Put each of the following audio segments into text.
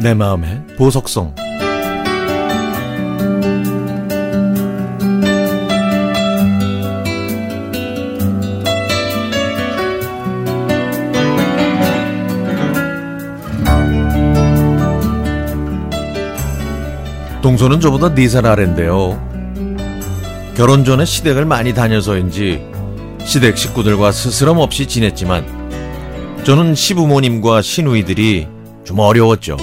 내 마음의 보석성 동서는 저보다 4살 아래인데요. 결혼 전에 시댁을 많이 다녀서인지 시댁 식구들과 스스럼 없이 지냈지만 저는 시부모님과 시누이들이 좀 어려웠죠.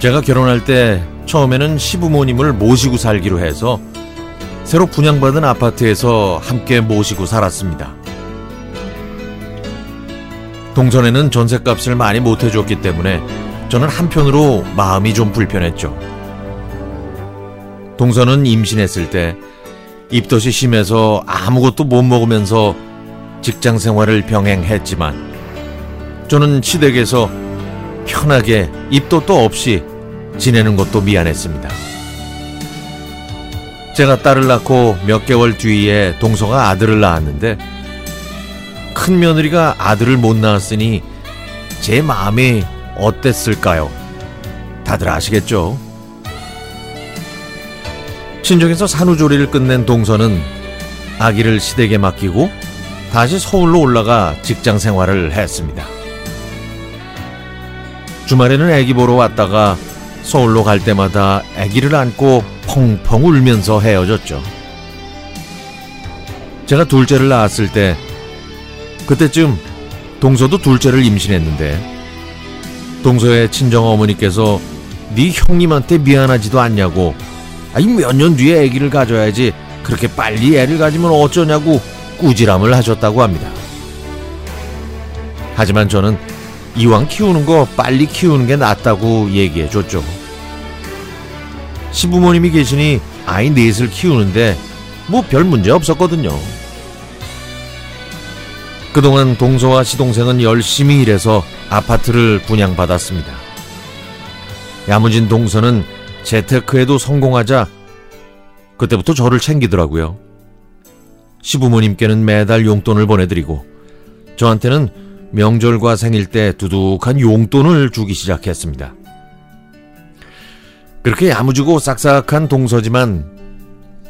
제가 결혼할 때 처음에는 시부모님을 모시고 살기로 해서 새로 분양받은 아파트에서 함께 모시고 살았습니다. 동선에는 전셋값을 많이 못 해줬기 때문에 저는 한편으로 마음이 좀 불편했죠. 동선은 임신했을 때 입덧이 심해서 아무것도 못 먹으면서 직장 생활을 병행했지만 저는 시댁에서 편하게 입덧도 없이 지내는 것도 미안했습니다. 제가 딸을 낳고 몇 개월 뒤에 동서가 아들을 낳았는데 큰 며느리가 아들을 못 낳았으니 제 마음이 어땠을까요? 다들 아시겠죠? 친정에서 산후조리를 끝낸 동서는 아기를 시댁에 맡기고 다시 서울로 올라가 직장 생활을 했습니다. 주말에는 아기 보러 왔다가 서울로 갈 때마다 아기를 안고 펑펑 울면서 헤어졌죠. 제가 둘째를 낳았을 때 그때쯤 동서도 둘째를 임신했는데 동서의 친정 어머니께서 네 형님한테 미안하지도 않냐고 아니 몇 년 뒤에 아기를 가져야지 그렇게 빨리 애를 가지면 어쩌냐고 꾸지람을 하셨다고 합니다. 하지만 저는 이왕 키우는 거 빨리 키우는 게 낫다고 얘기해 줬죠. 시부모님이 계시니 아이 넷을 키우는데 뭐 별 문제 없었거든요. 그동안 동서와 시동생은 열심히 일해서 아파트를 분양받았습니다. 야무진 동서는 재테크에도 성공하자 그때부터 저를 챙기더라고요. 시부모님께는 매달 용돈을 보내드리고 저한테는 명절과 생일 때 두둑한 용돈을 주기 시작했습니다. 그렇게 야무지고 싹싹한 동서지만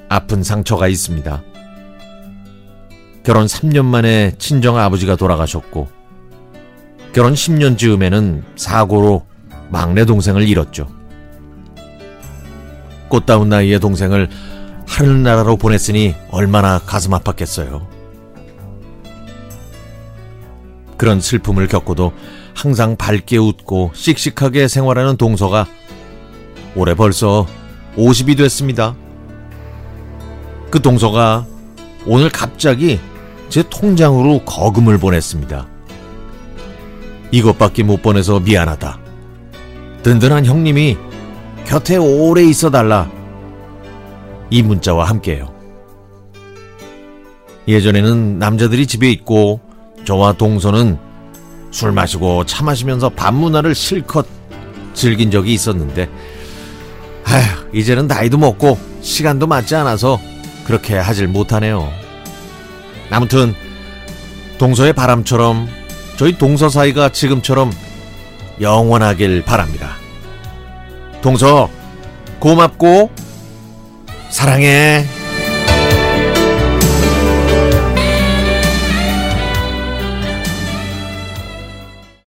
아픈 상처가 있습니다. 결혼 3년 만에 친정 아버지가 돌아가셨고 결혼 10년 즈음에는 사고로 막내 동생을 잃었죠. 꽃다운 나이의 동생을 하늘나라로 보냈으니 얼마나 가슴 아팠겠어요. 그런 슬픔을 겪고도 항상 밝게 웃고 씩씩하게 생활하는 동서가 올해 벌써 50이 됐습니다. 그 동서가 오늘 갑자기 제 통장으로 거금을 보냈습니다. 이것밖에 못 보내서 미안하다. 든든한 형님이 곁에 오래 있어 달라. 이 문자와 함께요. 예전에는 남자들이 집에 있고 저와 동서는 술 마시고 차 마시면서 밤 문화를 실컷 즐긴 적이 있었는데 아휴 이제는 나이도 먹고 시간도 맞지 않아서 그렇게 하질 못하네요. 아무튼 동서의 바람처럼 저희 동서 사이가 지금처럼 영원하길 바랍니다. 동서 고맙고 사랑해.